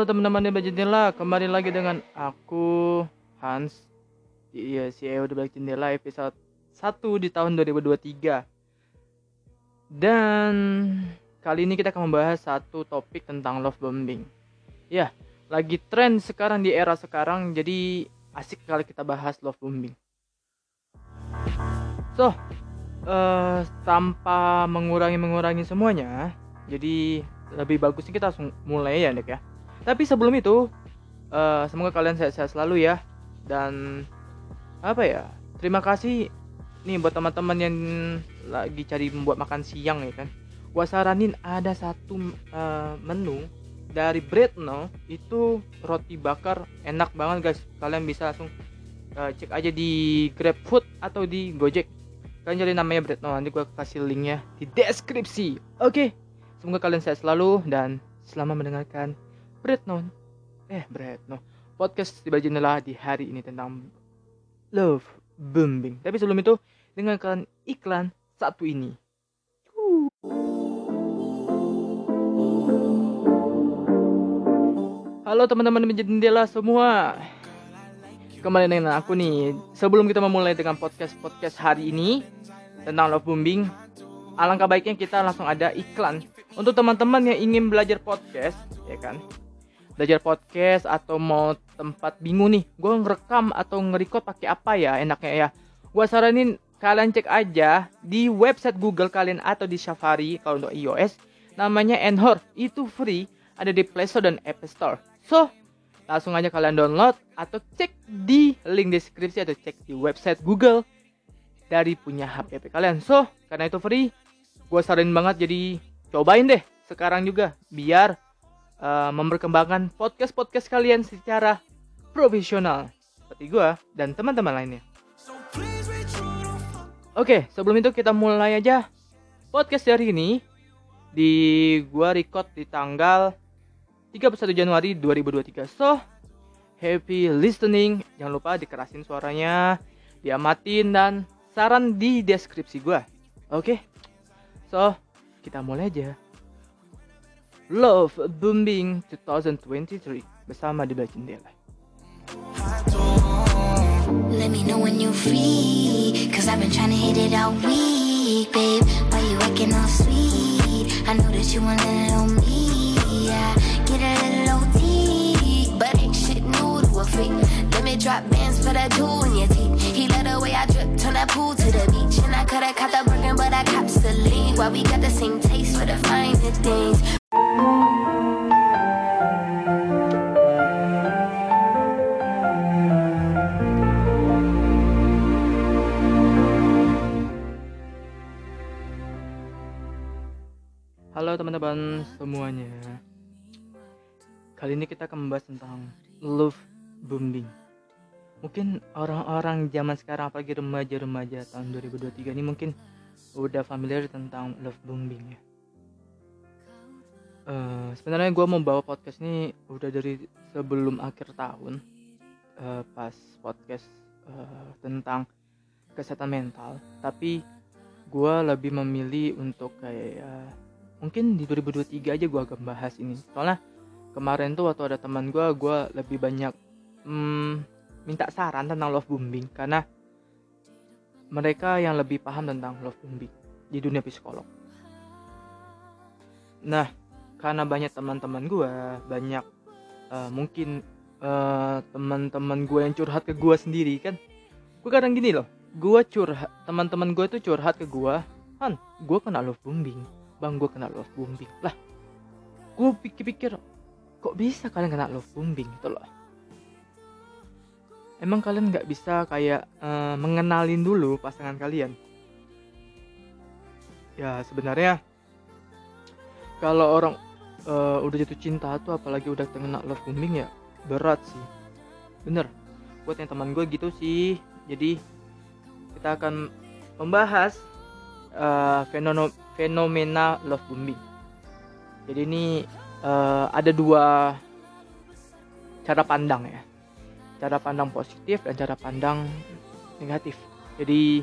Halo teman-teman di Jendela, kembali lagi dengan aku Hans di iya, CEO di Balik Jendela episode 1 di tahun 2023. Dan kali ini kita akan membahas satu topik tentang love bombing. Ya, lagi tren sekarang di era sekarang, jadi asik kali kita bahas love bombing. So, uh, tanpa mengurangi-mengurangi semuanya, jadi lebih bagusnya kita langsung mulai ya, Dek ya. Tapi sebelum itu, uh, semoga kalian sehat-sehat selalu ya. Dan apa ya? Terima kasih nih buat teman-teman yang lagi cari membuat makan siang ya kan. Gua saranin ada satu uh, menu dari Breadno itu roti bakar enak banget guys. Kalian bisa langsung uh, cek aja di GrabFood atau di Gojek. Kalian cari namanya Breadno nanti gua kasih linknya di deskripsi. Oke. Okay. Semoga kalian sehat selalu dan selamat mendengarkan Bretno eh Bretno podcast tiba jendela di hari ini tentang love bombing. Tapi sebelum itu dengarkan iklan satu ini. Halo teman-teman jendela semua. Kembali dengan aku nih. Sebelum kita memulai dengan podcast-podcast hari ini Tentang love bombing Alangkah baiknya kita langsung ada iklan. Untuk teman-teman yang ingin belajar podcast Ya kan belajar podcast atau mau tempat bingung nih gue ngerekam atau nge-record pakai apa ya enaknya ya? Gue saranin kalian cek aja di website Google kalian atau di Safari kalau untuk iOS namanya Anchor. Itu free ada di Play Store dan App Store. So langsung aja kalian download atau cek di link deskripsi atau cek di website Google dari punya HP kalian. So karena itu free gue saranin banget jadi cobain deh sekarang juga biar uh, memperkembangkan podcast-podcast kalian secara profesional seperti gue dan teman-teman lainnya. Oke, sebelum itu kita mulai aja podcast hari ini di gua record di tanggal 31 Januari 2023. So, happy listening. Jangan lupa dikerasin suaranya, diamatin dan saran di deskripsi gua. Oke. So, kita mulai aja. Love Booming 2023 bersama di jendela. Let me know when you free Cause I've been trying to hit it all week Babe, why you acting all sweet? I know that you want me Yeah, get a little OT But ain't shit new to a freak. Let me drop bands for that jewel in your teeth. He let I drip, turn that pool to the beach. And I the but I cops the lead. We got the same taste for the semuanya. Kali ini kita akan membahas tentang love bombing. Mungkin orang-orang zaman sekarang apalagi remaja-remaja tahun 2023 ini mungkin udah familiar tentang love bombing ya. Uh, Sebenarnya gue mau bawa podcast ini udah dari sebelum akhir tahun uh, Pas podcast uh, tentang kesehatan mental. Tapi gue lebih memilih untuk kayak uh, mungkin di 2023 aja gue akan bahas ini. Soalnya kemarin tuh waktu ada teman gue gue lebih banyak hmm, minta saran tentang love bombing. Karena mereka yang lebih paham tentang love bombing di dunia psikolog. Nah karena banyak teman-teman gue banyak uh, mungkin uh, teman-teman gue yang curhat ke gue sendiri kan. Gue kadang gini loh gue curhat teman-teman gue tuh curhat ke gue kan gue kena love bombing bang gue kena love bombing lah gue pikir-pikir kok bisa kalian kena love bombing gitu loh? Emang kalian nggak bisa kayak uh, mengenalin dulu pasangan kalian? Ya sebenarnya kalau orang uh, udah jatuh cinta tuh apalagi udah kena love bombing ya berat sih. Bener buat yang teman gue gitu sih. Jadi kita akan membahas uh, fenomena fenomena love bombing. Jadi ini uh, ada dua cara pandang ya. Cara pandang positif dan cara pandang negatif. Jadi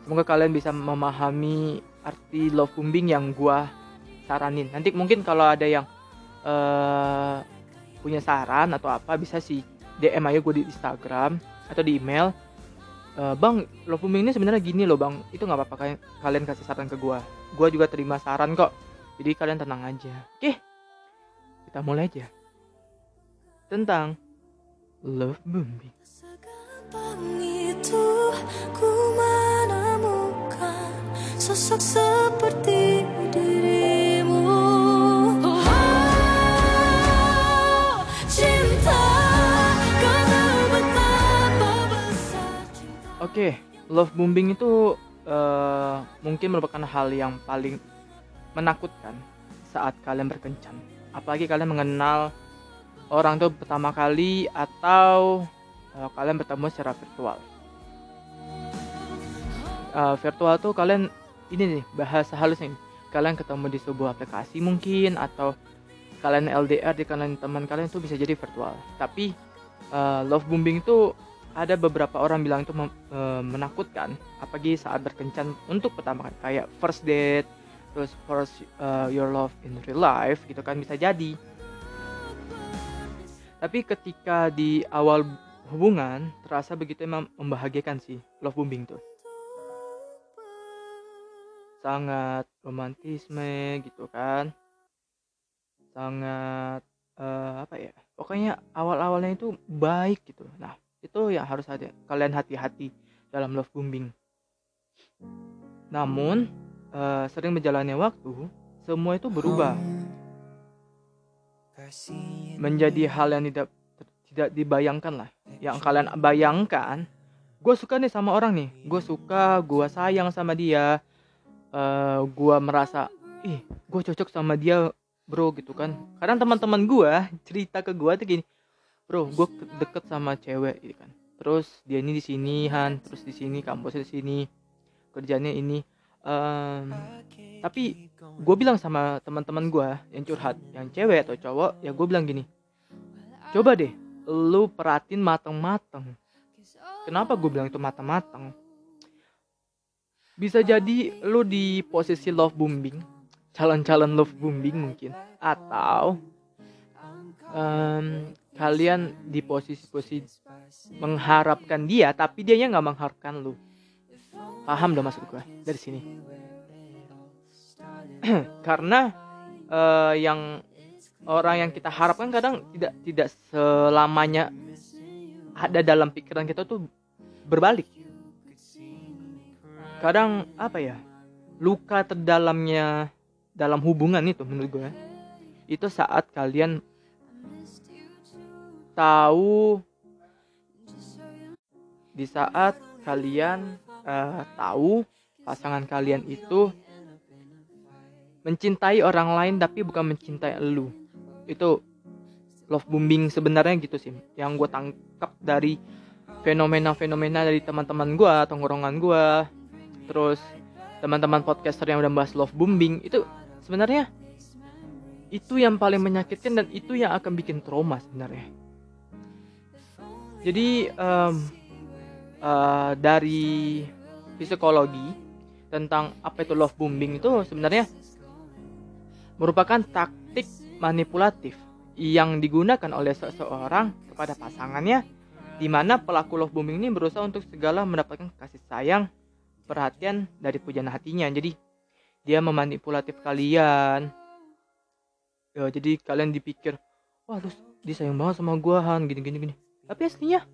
semoga kalian bisa memahami arti love bombing yang gua saranin. Nanti mungkin kalau ada yang uh, punya saran atau apa bisa sih DM aja gue di Instagram atau di email e, bang love bombing ini sebenarnya gini loh bang. Itu nggak apa-apa kalian kasih saran ke gue gue juga terima saran kok. Jadi kalian tenang aja. Oke? Kita mulai aja. Tentang love bombing itu ku menemukan sosok seperti Oke, okay, love bombing itu uh, mungkin merupakan hal yang paling menakutkan saat kalian berkencan. Apalagi kalian mengenal orang itu pertama kali atau uh, kalian bertemu secara virtual. Uh, virtual tuh kalian ini nih bahasa halusnya ini. Kalian ketemu di sebuah aplikasi mungkin atau kalian LDR di kalian teman kalian itu bisa jadi virtual. Tapi uh, love bombing itu ada beberapa orang bilang itu e, menakutkan apalagi saat berkencan untuk pertama kali kayak first date terus first uh, your love in real life gitu kan bisa jadi. Tapi ketika di awal hubungan terasa begitu emang membahagiakan sih love bombing tuh. Sangat romantisme gitu kan. Sangat uh, apa ya pokoknya awal-awalnya itu baik gitu. Nah itu yang harus ada kalian hati-hati dalam love bombing. Namun uh, sering berjalannya waktu semua itu berubah. Menjadi hal yang tidak tidak dibayangkan lah. Yang kalian bayangkan gue suka nih sama orang nih. Gue suka gue sayang sama dia. Uh, eh, gue merasa ih gue cocok sama dia bro gitu kan. Kadang teman-teman gue cerita ke gue tuh gini bro gue deket sama cewek gitu kan? Terus dia ini di sini Han. Terus di sini kampusnya di sini. Kerjanya ini. Um, tapi gue bilang sama teman-teman gue yang curhat yang cewek atau cowok ya gue bilang gini coba deh lu perhatiin mateng-mateng. Kenapa gue bilang itu mateng-mateng? Bisa jadi lu di posisi love bombing calon-calon love bombing mungkin atau um, kalian di posisi-posisi mengharapkan dia tapi dia nggak mengharapkan lu. Paham dong maksud gue dari sini. Karena uh, yang orang yang kita harapkan kadang tidak tidak selamanya ada dalam pikiran kita tuh berbalik. Kadang apa ya luka terdalamnya dalam hubungan itu menurut gue itu saat kalian tahu di saat kalian uh, tahu pasangan kalian itu mencintai orang lain tapi bukan mencintai lu. Itu love bombing sebenarnya gitu sih. Yang gue tangkap dari fenomena-fenomena dari teman-teman gue tongkrongan gue terus teman-teman podcaster yang udah bahas love bombing itu sebenarnya itu yang paling menyakitkan dan itu yang akan bikin trauma sebenarnya jadi um, uh, dari psikologi tentang apa itu love bombing itu sebenarnya merupakan taktik manipulatif yang digunakan oleh seseorang kepada pasangannya di mana pelaku love bombing ini berusaha untuk segala mendapatkan kasih sayang, perhatian dari pujian hatinya. Jadi dia memanipulatif kalian. Ya, jadi kalian dipikir, wah lu disayang banget sama gua Han, gini gini gini tapi aslinya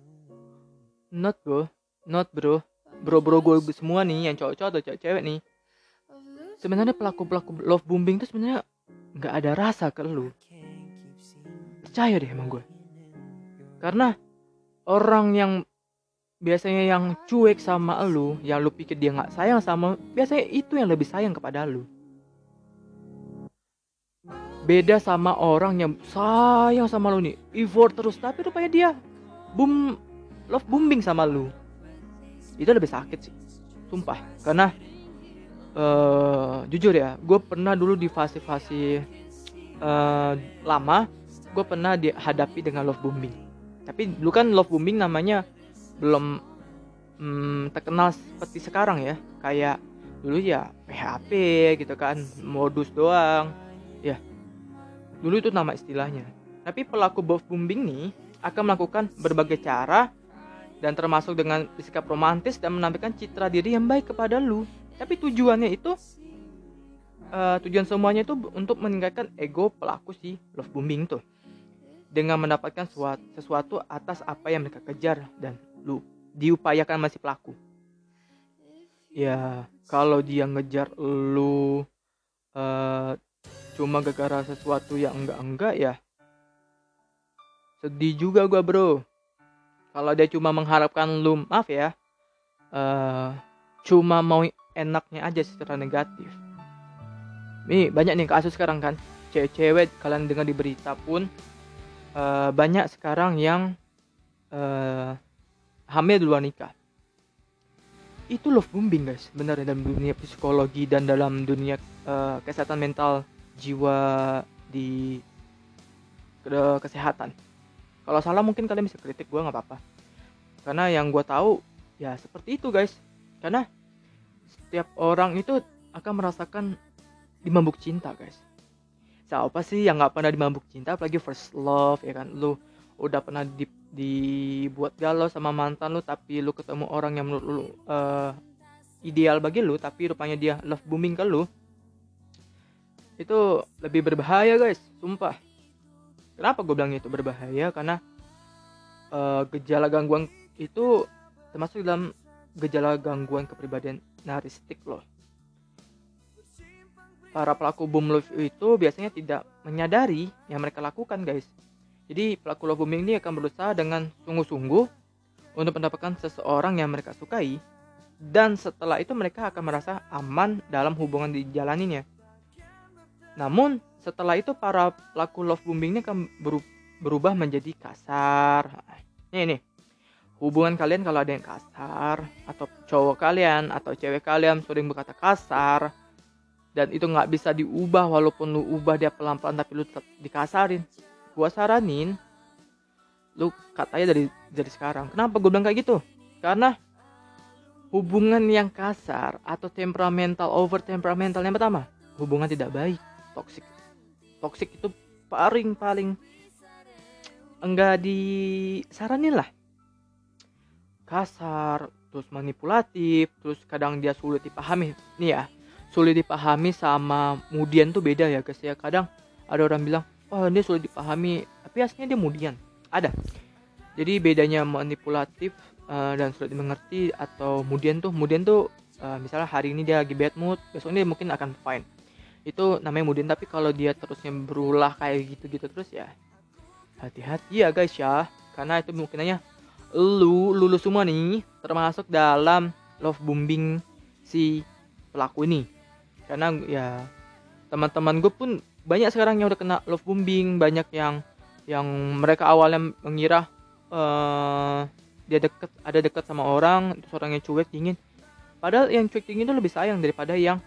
not bro not bro. Bro bro gue semua nih yang cowok-cowok atau cewek-cewek nih. Sebenarnya pelaku pelaku love bombing tuh sebenarnya nggak ada rasa ke lu. Percaya deh emang gue karena orang yang biasanya yang cuek sama lu yang lu pikir dia nggak sayang sama biasanya itu yang lebih sayang kepada lu. Beda sama orang yang sayang sama lu nih effort terus. Tapi rupanya dia boom love booming sama lu itu lebih sakit sih sumpah. Karena uh, jujur ya gue pernah dulu di fase-fase uh, lama gue pernah dihadapi dengan love booming tapi dulu kan love booming namanya belum um, terkenal seperti sekarang ya. Kayak dulu ya PHP gitu kan modus doang. Ya dulu itu nama istilahnya. Tapi pelaku love bombing nih akan melakukan berbagai cara dan termasuk dengan sikap romantis dan menampilkan citra diri yang baik kepada lu. Tapi tujuannya itu uh, tujuan semuanya itu untuk meningkatkan ego pelaku si love bombing tuh dengan mendapatkan sesuatu atas apa yang mereka kejar dan lu diupayakan masih pelaku ya kalau dia ngejar lu uh, cuma gara-gara sesuatu yang enggak-enggak ya sedih juga gua bro. Kalau dia cuma mengharapkan lu maaf ya uh, cuma mau enaknya aja secara negatif. Nih banyak nih kasus sekarang kan. Cewek-cewek kalian dengar di berita pun uh, banyak sekarang yang uh, hamil di luar nikah. Itu love bombing guys benar dalam dunia psikologi dan dalam dunia uh, kesehatan mental jiwa di ke kesehatan kalau salah mungkin kalian bisa kritik gue nggak apa-apa. Karena yang gue tahu ya seperti itu guys. Karena setiap orang itu akan merasakan dimabuk cinta guys. Siapa sih yang nggak pernah dimabuk cinta? Apalagi first love ya kan? Lu udah pernah di, dibuat galau sama mantan lu tapi lu ketemu orang yang menurut lu uh, ideal bagi lu tapi rupanya dia love booming ke lu itu lebih berbahaya guys. Sumpah kenapa gue bilang itu berbahaya karena uh, gejala gangguan itu termasuk dalam gejala gangguan kepribadian naristik loh para pelaku boom love itu biasanya tidak menyadari yang mereka lakukan guys. Jadi pelaku love bombing ini akan berusaha dengan sungguh-sungguh untuk mendapatkan seseorang yang mereka sukai dan setelah itu mereka akan merasa aman dalam hubungan di jalaninya. Namun setelah itu para pelaku love bombing ini akan berubah menjadi kasar. Nih nih, hubungan kalian kalau ada yang kasar atau cowok kalian atau cewek kalian sering berkata kasar, dan itu nggak bisa diubah walaupun lu ubah dia pelan-pelan tapi lu tetap dikasarin. Gua saranin lu katanya dari dari sekarang. Kenapa gue bilang kayak gitu? Karena hubungan yang kasar atau temperamental over temperamental yang pertama hubungan tidak baik toxic toxic itu paling paling enggak disaranin lah. Kasar terus manipulatif terus kadang dia sulit dipahami. Nih ya sulit dipahami sama mudian tuh beda ya guys ya. Kadang ada orang bilang oh dia sulit dipahami tapi aslinya dia mudian. Ada. Jadi bedanya manipulatif uh, dan sulit dimengerti atau mudian tuh mudian tuh uh, misalnya hari ini dia lagi bad mood besoknya dia mungkin akan fine itu namanya mudian tapi kalau dia terusnya berulah kayak gitu-gitu terus ya hati-hati ya guys ya. Karena itu mungkinnya lu lulus semua nih termasuk dalam love bombing si pelaku ini. Karena ya teman-teman gue pun banyak sekarang yang udah kena love bombing banyak yang yang mereka awalnya mengira uh, dia deket ada dekat sama orang terus orangnya cuek dingin. Padahal yang cuek dingin itu lebih sayang daripada yang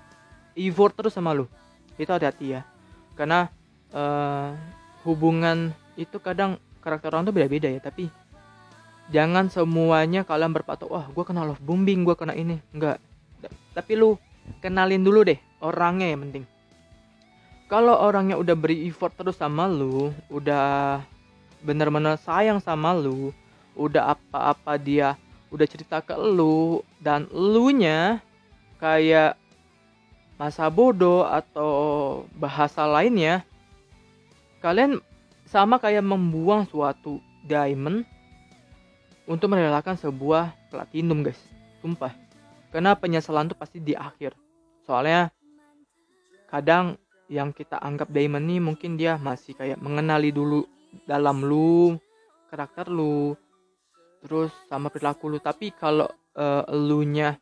effort terus sama lu itu hati-hati ya. Karena uh, hubungan itu kadang karakter orang tuh beda-beda ya tapi jangan semuanya kalian berpatok wah gue kena love bombing gue kena ini. Enggak. Tapi lu kenalin dulu deh orangnya yang penting. Kalau orangnya udah beri effort terus sama lu udah bener-bener sayang sama lu udah apa-apa dia udah cerita ke lu dan lu nya kayak masa bodoh atau bahasa lainnya kalian sama kayak membuang suatu diamond untuk merelakan sebuah platinum guys. Sumpah. Karena penyesalan tuh pasti di akhir. Soalnya kadang yang kita anggap diamond nih mungkin dia masih kayak mengenali dulu dalam lu karakter lu terus sama perilaku lu. Tapi kalau uh, lu nya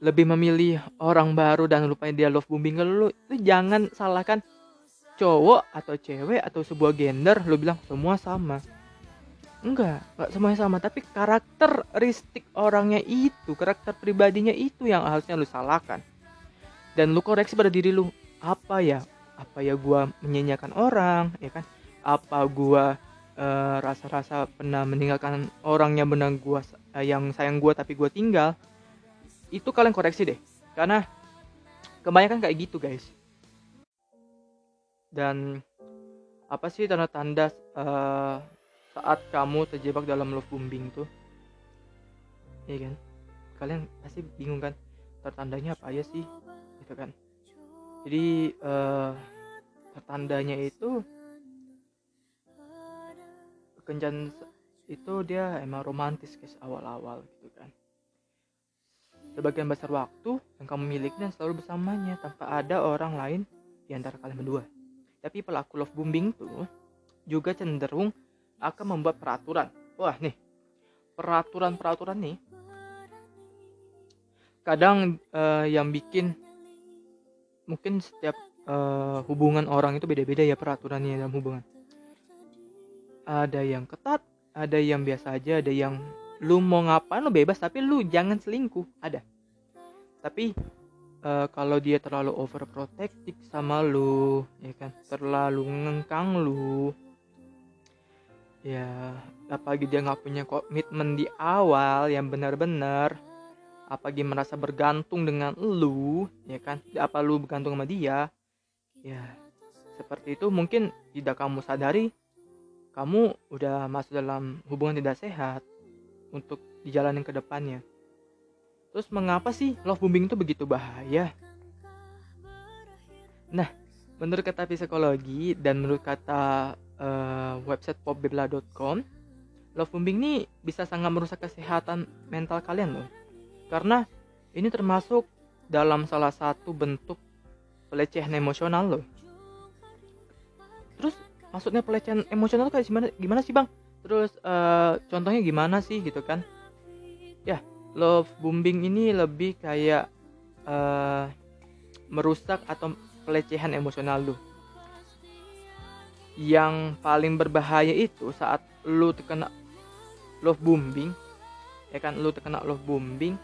lebih memilih orang baru dan lupanya dia love bombing ke lu itu jangan salahkan cowok atau cewek atau sebuah gender lu bilang semua sama. Enggak enggak semuanya sama tapi karakteristik orangnya itu karakter pribadinya itu yang harusnya lu salahkan. Dan lu koreksi pada diri lu apa ya apa ya gua menyanyikan orang ya kan? Apa gua uh, rasa-rasa pernah meninggalkan orang yang benar gua uh, yang sayang gua tapi gua tinggal itu kalian koreksi deh. Karena kebanyakan kayak gitu guys. Dan apa sih tanda-tanda uh, saat kamu terjebak dalam love bombing tuh? Iya kan? Kalian pasti bingung kan? Tertandanya apa aja sih? Gitu kan? Jadi uh, tertandanya itu kencan itu dia emang romantis guys awal-awal gitu kan sebagian besar waktu yang kamu miliki dan selalu bersamanya tanpa ada orang lain di antara kalian berdua. Tapi pelaku love bombing tuh juga cenderung akan membuat peraturan. Wah nih. Peraturan-peraturan nih kadang uh, yang bikin mungkin setiap uh, hubungan orang itu beda-beda ya peraturannya dalam hubungan. Ada yang ketat ada yang biasa aja ada yang lu mau ngapain lu bebas tapi lu jangan selingkuh. Ada. Tapi uh, kalau dia terlalu overprotective sama lu ya kan terlalu ngengkang lu ya apalagi dia nggak punya komitmen di awal yang benar-benar apalagi merasa bergantung dengan lu ya kan apa lu bergantung sama dia ya seperti itu mungkin tidak kamu sadari kamu udah masuk dalam hubungan tidak sehat untuk dijalani ke depannya. Terus mengapa sih love bombing itu begitu bahaya? Nah, menurut kata psikologi dan menurut kata uh, website popbebla.com, love bombing ini bisa sangat merusak kesehatan mental kalian loh. Karena ini termasuk dalam salah satu bentuk pelecehan emosional loh. Terus maksudnya pelecehan emosional kayak gimana gimana sih bang terus uh, contohnya gimana sih gitu kan? Ya love bombing ini lebih kayak uh, merusak atau pelecehan emosional lu. Yang paling berbahaya itu saat lu terkena love bombing ya kan? Lu terkena love bombing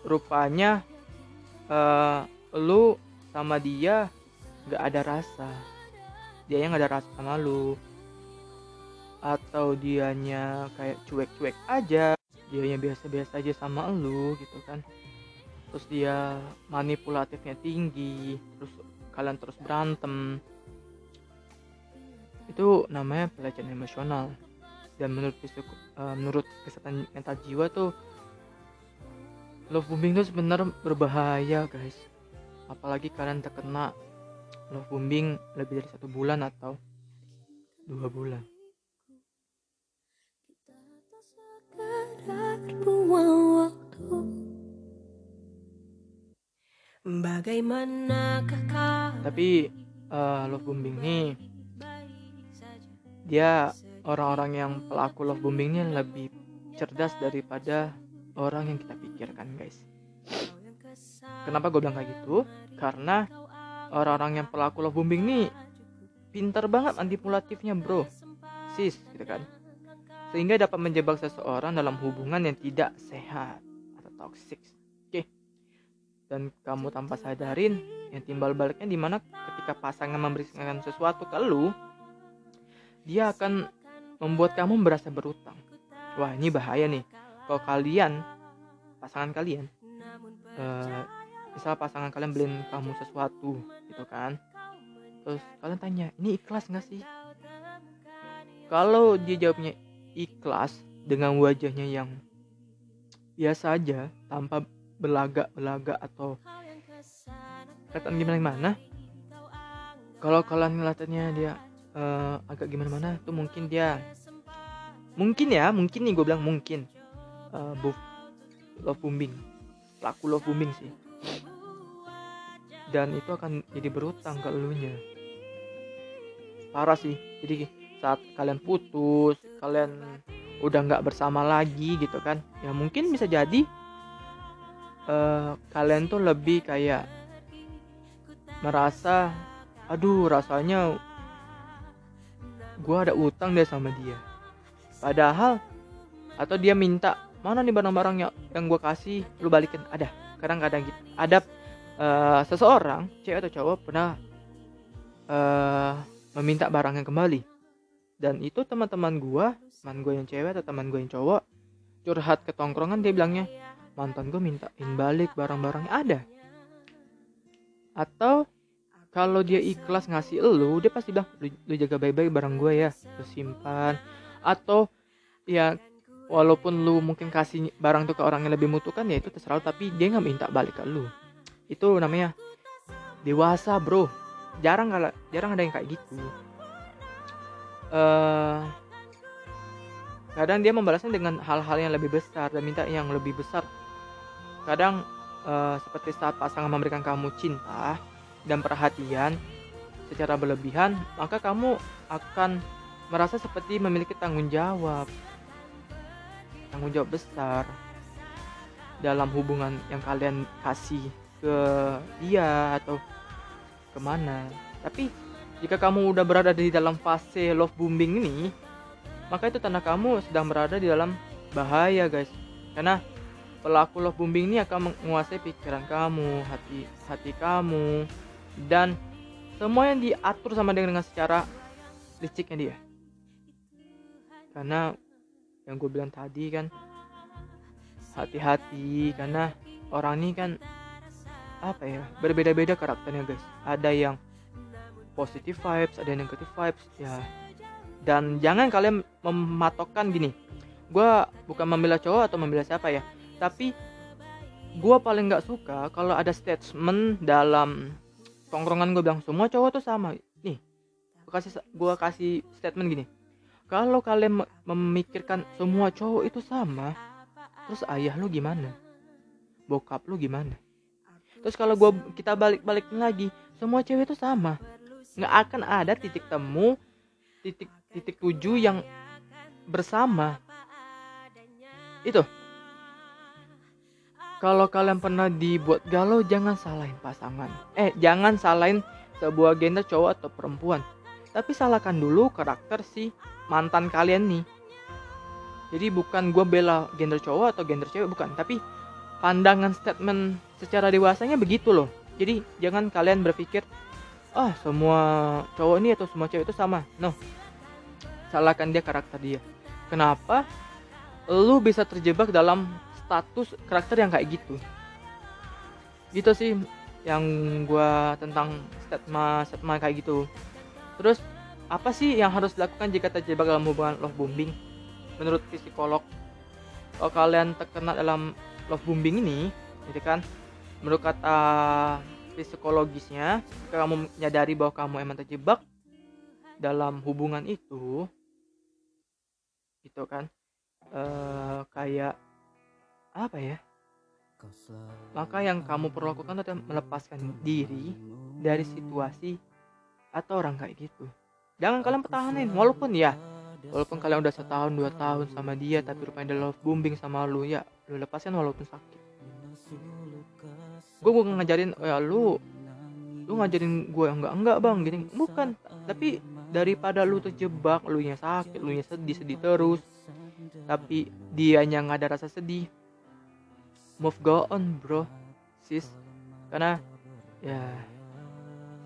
rupanya uh, lu sama dia nggak ada rasa. Dia yang ada rasa sama lu atau dianya kayak cuek-cuek aja dianya biasa-biasa aja sama lu gitu kan. Terus dia manipulatifnya tinggi terus kalian terus berantem. Itu namanya pelecehan emosional. Dan menurut uh, menurut kesehatan mental jiwa tuh love bombing itu sebenarnya berbahaya guys. Apalagi kalian terkena love bombing lebih dari satu bulan atau dua bulan. Tapi uh, love bombing nih dia orang-orang yang pelaku love bombingnya lebih cerdas daripada orang yang kita pikirkan guys. Kenapa gue bilang kayak gitu? Karena orang-orang yang pelaku love bombing nih pintar banget manipulatifnya bro sis gitu kan sehingga dapat menjebak seseorang dalam hubungan yang tidak sehat atau toxic. Oke. Dan kamu tanpa sadarin yang timbal baliknya di mana ketika pasangan memberikan sesuatu ke lu dia akan membuat kamu merasa berutang. Wah ini bahaya nih. Kalau kalian pasangan kalian uh, misal pasangan kalian beliin kamu sesuatu gitu kan. Terus kalian tanya ini ikhlas nggak sih? Kalau dia jawabnya ikhlas dengan wajahnya yang biasa aja tanpa belagak-belagak atau kelihatan gimana gimana. Kalau kalian ngeliatannya dia uh, agak gimana mana tuh mungkin dia mungkin ya mungkin nih gue bilang mungkin. Uh, love bombing pelaku love bombing sih. Dan itu akan jadi berutang ke elunya. Parah sih jadi saat kalian putus kalian udah nggak bersama lagi gitu kan ya mungkin bisa jadi uh, kalian tuh lebih kayak merasa aduh rasanya gue ada utang deh sama dia. Padahal atau dia minta mana nih barang-barang yang, yang gue kasih? Lu balikin ada. Kadang-kadang gitu. Ada uh, seseorang cewek atau cowok pernah uh, meminta barang yang kembali dan itu teman-teman gue teman gue yang cewek atau teman gue yang cowok curhat ke tongkrongan dia bilangnya mantan gue mintain balik barang-barangnya ada. Atau kalau dia ikhlas ngasih lu dia pasti bilang lu, lu jaga baik-baik barang gue ya lu simpan. Atau ya walaupun lu mungkin kasih barang tuh ke orang yang lebih membutuhkan ya itu terserah lu, tapi dia nggak minta balik ke lu. Itu namanya dewasa bro. Jarang kalau jarang ada yang kayak gitu uh, kadang dia membalasnya dengan hal-hal yang lebih besar dan minta yang lebih besar. Kadang uh, seperti saat pasangan memberikan kamu cinta dan perhatian secara berlebihan maka kamu akan merasa seperti memiliki tanggung jawab. Tanggung jawab besar dalam hubungan yang kalian kasih ke dia atau ke mana. Tapi jika kamu udah berada di dalam fase love bombing ini maka itu tanda kamu sedang berada di dalam bahaya guys. Karena pelaku love bombing ini akan menguasai pikiran kamu hati hati kamu dan semua yang diatur sama dengan secara liciknya dia. Karena yang gue bilang tadi kan hati-hati karena orang ini kan apa ya berbeda-beda karakternya guys. Ada yang positive vibes ada yang negative vibes ya. Dan jangan kalian mematokkan gini gue bukan membela cowok atau membela siapa ya tapi gue paling nggak suka kalau ada statement dalam tongkrongan gue bilang semua cowok tuh sama. Nih gue kasih gue kasih statement gini kalau kalian memikirkan semua cowok itu sama terus ayah lu gimana? Bokap lu gimana? Terus kalau gua kita balik balik lagi semua cewek itu sama nggak akan ada titik temu titik titik tujuh yang bersama. Itu. Kalau kalian pernah dibuat galau jangan salahin pasangan. Eh jangan salahin sebuah gender cowok atau perempuan. Tapi salahkan dulu karakter si mantan kalian nih. Jadi bukan gue bela gender cowok atau gender cewek bukan. Tapi pandangan statement secara dewasanya begitu loh. Jadi jangan kalian berpikir ah semua cowok ini atau semua cewek itu sama. No salahkan dia karakter dia. Kenapa lu bisa terjebak dalam status karakter yang kayak gitu? Gitu sih yang gue tentang statement statement kayak gitu. Terus apa sih yang harus dilakukan jika terjebak dalam hubungan love bombing? Menurut psikolog, kalau kalian terkena dalam love bombing ini, gitu kan, menurut kata psikologisnya, jika kamu menyadari bahwa kamu emang terjebak dalam hubungan itu, gitu kan, uh, kayak apa ya? Maka yang kamu perlu lakukan adalah melepaskan diri dari situasi atau orang kayak gitu. Jangan kalian pertahanin walaupun ya walaupun kalian udah setahun dua tahun sama dia tapi rupanya love booming sama lu ya lu lepasin walaupun sakit gue bukan ngajarin ya lu lu ngajarin gue enggak enggak bang gini. Bukan. Tapi daripada lu terjebak lu nya sakit lu nya sedih sedih terus tapi dia nya nggak ada rasa sedih move go on bro sis. Karena ya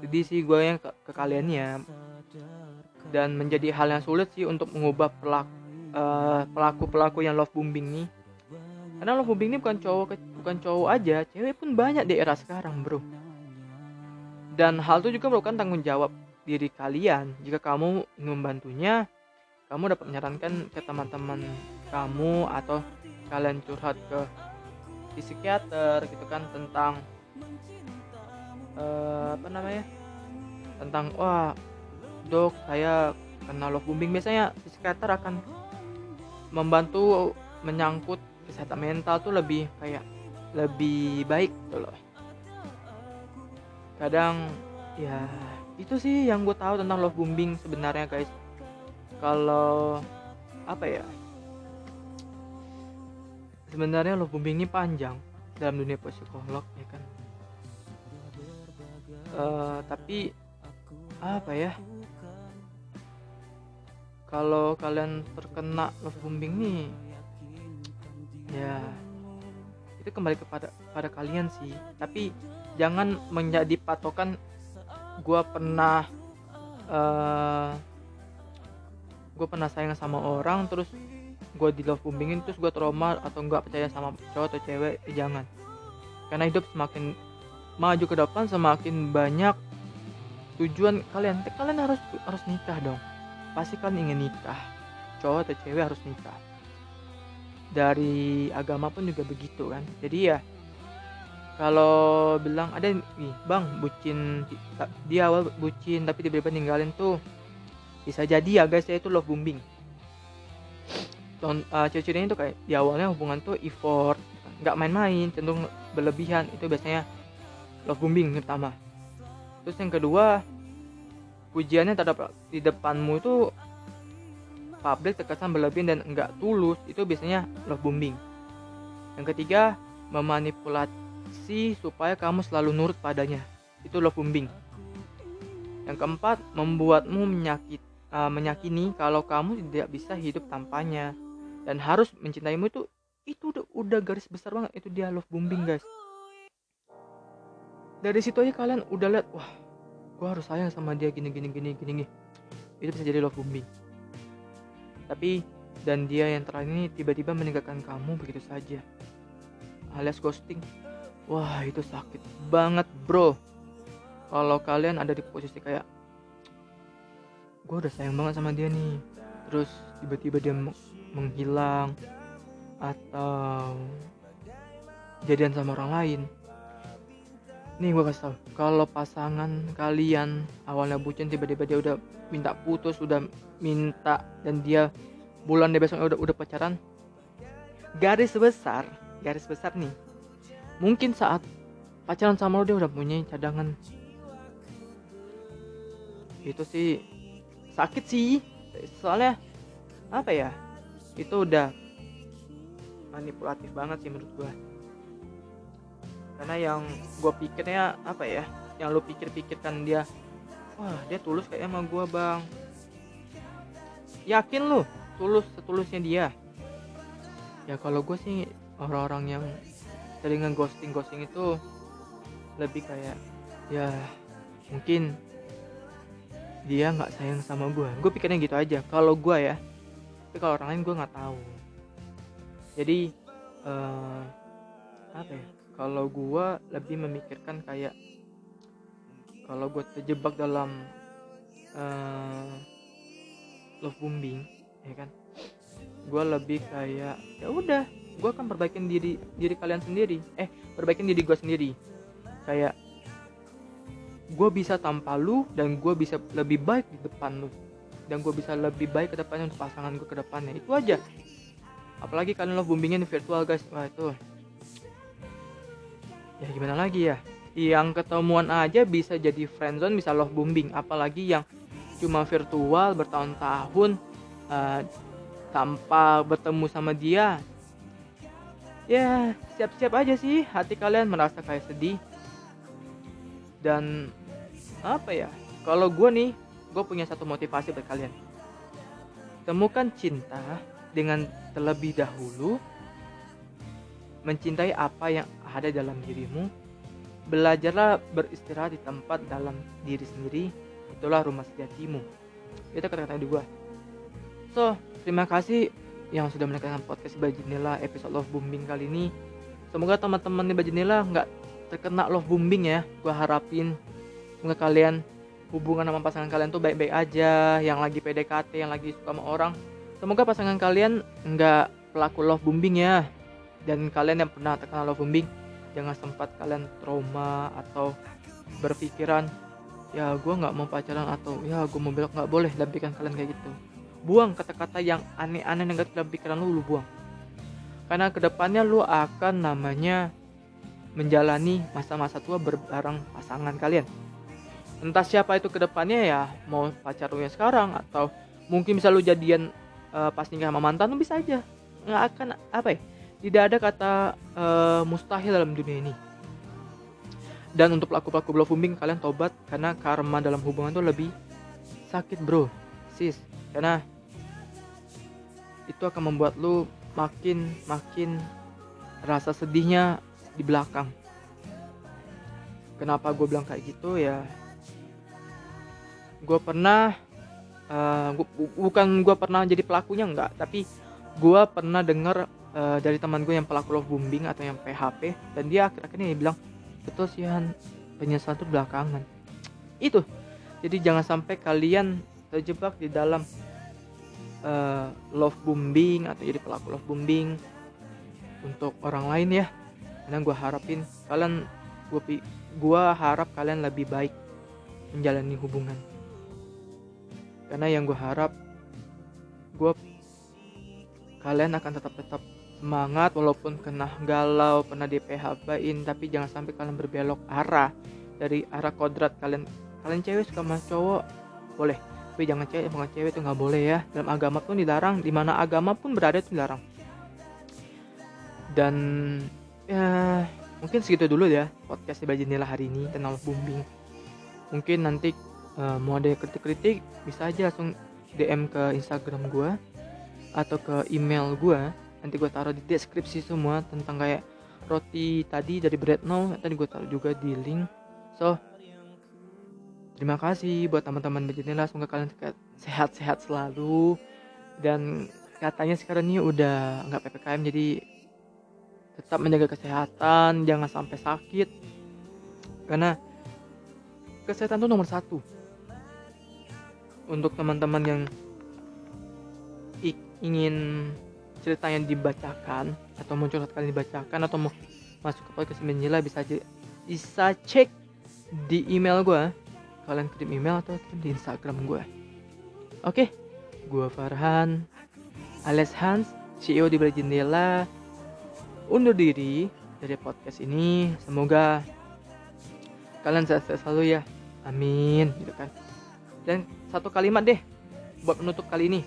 jadi sih gue yang ke, ke kaliannya. Dan menjadi hal yang sulit sih untuk mengubah pelak, uh, pelaku-pelaku yang love bombing nih. Karena love bombing ini bukan cowok bukan cowok aja cewek pun banyak di era sekarang bro. Dan hal itu juga merupakan tanggung jawab diri kalian. Jika kamu membantunya kamu dapat menyarankan ke teman-teman kamu atau kalian curhat ke psikiater gitu kan tentang uh, apa namanya? Tentang wah dok saya kena love bombing biasanya psikiater akan membantu menyangkut kesehatan mental tuh lebih kayak lebih baik gitu loh. Kadang ya itu sih yang gue tahu tentang love bombing sebenarnya guys. Kalau apa ya? Sebenarnya love bombing ini panjang dalam dunia psikolog ya kan? Uh, tapi apa ya? Kalau kalian terkena love bombing nih ya itu kembali kepada pada kalian sih. Tapi jangan menjadi patokan gue pernah uh, eh, gue pernah sayang sama orang terus gue di love bombingin terus gue trauma atau nggak percaya sama cowok atau cewek eh, jangan. Karena hidup semakin maju ke depan semakin banyak tujuan kalian. Kalian harus harus nikah dong. Pasti kan ingin nikah. Cowok atau cewek harus nikah dari agama pun juga begitu kan? Jadi ya kalau bilang ada nih bang bucin dia awal bucin tapi tiba-tiba ninggalin tuh bisa jadi ya guys ya itu love bombing. Uh, ciri-cirinya itu kayak di awalnya hubungan tuh effort nggak main-main cenderung berlebihan itu biasanya love bombing pertama. Terus yang kedua pujiannya terhadap di depanmu itu publik terkesan berlebihan dan enggak tulus itu biasanya love bombing. Yang ketiga memanipulasi supaya kamu selalu nurut padanya. Itu love bombing. Yang keempat membuatmu menyakit uh, menyakini kalau kamu tidak bisa hidup tanpanya. Dan harus mencintaimu itu itu udah, udah garis besar banget itu dia love bombing guys. Dari situ aja kalian udah lihat wah gue harus sayang sama dia gini gini gini gini gini. Itu bisa jadi love bombing tapi dan dia yang terakhir ini tiba-tiba meninggalkan kamu begitu saja. Alias ghosting. Wah, itu sakit banget, bro. Kalau kalian ada di posisi kayak gue udah sayang banget sama dia nih. Terus tiba-tiba dia menghilang atau jadian sama orang lain. Nih gue kasih tau, kalau pasangan kalian awalnya bucin tiba-tiba dia udah minta putus, udah minta dan dia bulan deh besok udah udah pacaran. Garis besar garis besar nih. Mungkin saat pacaran sama lo dia udah punya cadangan. Itu sih sakit sih. Soalnya apa ya itu udah manipulatif banget sih menurut gua. Karena yang gua pikirnya apa ya yang lo pikir-pikirkan dia wah dia tulus kayak emang gua bang. Yakin lu? Tulus setulusnya dia? Ya kalau gue sih orang-orang yang sering ghosting ghosting itu lebih kayak ya mungkin dia nggak sayang sama gue gue pikirnya gitu aja. Kalau gue ya tapi kalau orang lain gue nggak tahu. Jadi uh, apa ya? Kalau gue lebih memikirkan kayak kalau gue terjebak dalam uh, love bombing ya kan? Gue lebih kayak ya udah gue akan perbaikin diri diri kalian sendiri. Eh perbaikin diri gue sendiri. Kayak gue bisa tanpa lu dan gue bisa lebih baik di depan lu. Dan gue bisa lebih baik ke depannya untuk pasangan gue ke depannya. Itu aja. Apalagi kalian love bombingnya di virtual guys. Wah itu. Ya gimana lagi ya yang ketemuan aja bisa jadi friendzone bisa love bombing. Apalagi yang cuma virtual bertahun-tahun uh, tanpa bertemu sama dia. Ya siap-siap aja sih. Hati kalian merasa kayak sedih. Dan apa ya? Kalau gue nih gue punya satu motivasi buat kalian. Temukan cinta dengan terlebih dahulu. Mencintai apa yang ada dalam dirimu belajarlah beristirahat di tempat dalam diri sendiri itulah rumah sejatimu. Itu kata-kata di gua. So terima kasih yang sudah mendengarkan podcast Bajinela episode Love Booming kali ini. Semoga teman-teman di Bajinela nggak terkena love booming ya. Gua harapin semoga kalian hubungan sama pasangan kalian tuh baik-baik aja yang lagi PDKT yang lagi suka sama orang. Semoga pasangan kalian nggak pelaku love bombing ya. Dan kalian yang pernah terkena love bombing jangan sempat kalian trauma atau berpikiran ya gue nggak mau pacaran atau ya gue mau belok. Nggak boleh dalam pikiran kalian kayak gitu. Buang kata-kata yang aneh-aneh negatif dalam pikiran lu lu buang. Karena ke depannya lu akan namanya menjalani masa-masa tua berbareng pasangan kalian. Entah siapa itu ke depannya ya mau pacar lu yang sekarang atau mungkin bisa lu jadian uh, pas nikah sama mantan lu bisa aja. Nggak akan apa ya tidak ada kata uh, mustahil dalam dunia ini. Dan untuk pelaku-pelaku bombing kalian tobat karena karma dalam hubungan itu lebih sakit bro. Sis karena itu akan membuat lu makin makin rasa sedihnya di belakang. Kenapa gue bilang kayak gitu? Ya gue pernah uh, gua, bukan gue pernah jadi pelakunya enggak. Tapi gue pernah dengar uh, dari teman gue yang pelaku love bombing atau yang PHP dan dia akhir-akhirnya dia bilang betul sih Han penyesalan itu belakangan. Itu. Jadi jangan sampai kalian terjebak di dalam uh, love bombing atau jadi pelaku love bombing untuk orang lain ya. Karena gue harapin kalian gue gua harap kalian lebih baik menjalani hubungan. Karena yang gue harap gue kalian akan tetap tetap semangat walaupun kena galau pernah di PHP in tapi jangan sampai kalian berbelok arah dari arah kodrat. Kalian kalian cewek suka sama cowok? Boleh. Tapi jangan cewek sama cewek itu nggak boleh ya. Dalam agama pun dilarang di mana agama pun berada itu dilarang. Dan ya mungkin segitu dulu ya podcast di Bajinila hari ini tentang booming mungkin nanti uh, mau ada kritik-kritik bisa aja langsung DM ke Instagram gue atau ke email gue nanti gue taruh di deskripsi semua tentang kayak roti tadi dari bread now. Tadi gue taruh juga di link. So terima kasih buat teman-teman Bajinila semoga kalian sehat-sehat selalu. Dan katanya sekarang ini udah nggak ppkm jadi tetap menjaga kesehatan jangan sampai sakit. Karena kesehatan itu nomor satu. Untuk teman-teman yang ingin ceritanya dibacakan atau mau curhat kalian dibacakan atau mau masuk ke podcast menjila bisa aja bisa cek di email gue kalian kirim email atau kirim di instagram gue oke gue Farhan alias Hans CEO di Balik Jendela. Undur diri dari podcast ini. Semoga kalian sehat selalu ya. Amin gitu kan. Dan satu kalimat deh buat menutup kali ini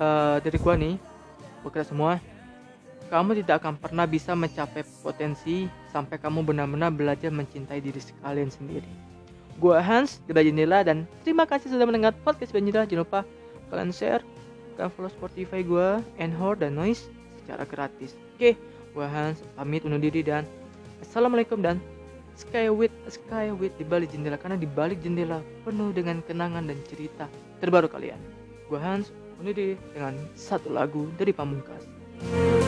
uh, dari gua nih buat semua kamu tidak akan pernah bisa mencapai potensi sampai kamu benar-benar belajar mencintai diri kalian sendiri. Gua Hans di Jendela dan terima kasih sudah mendengar podcast Jendela. Jangan lupa kalian share, kalian follow Spotify gua, Anchor dan Noise secara gratis. Oke, gua Hans pamit undur diri dan assalamualaikum dan Skywit Skywit di balik jendela karena di balik jendela penuh dengan kenangan dan cerita terbaru kalian. Gua Hans diri dengan satu lagu dari Pamungkas.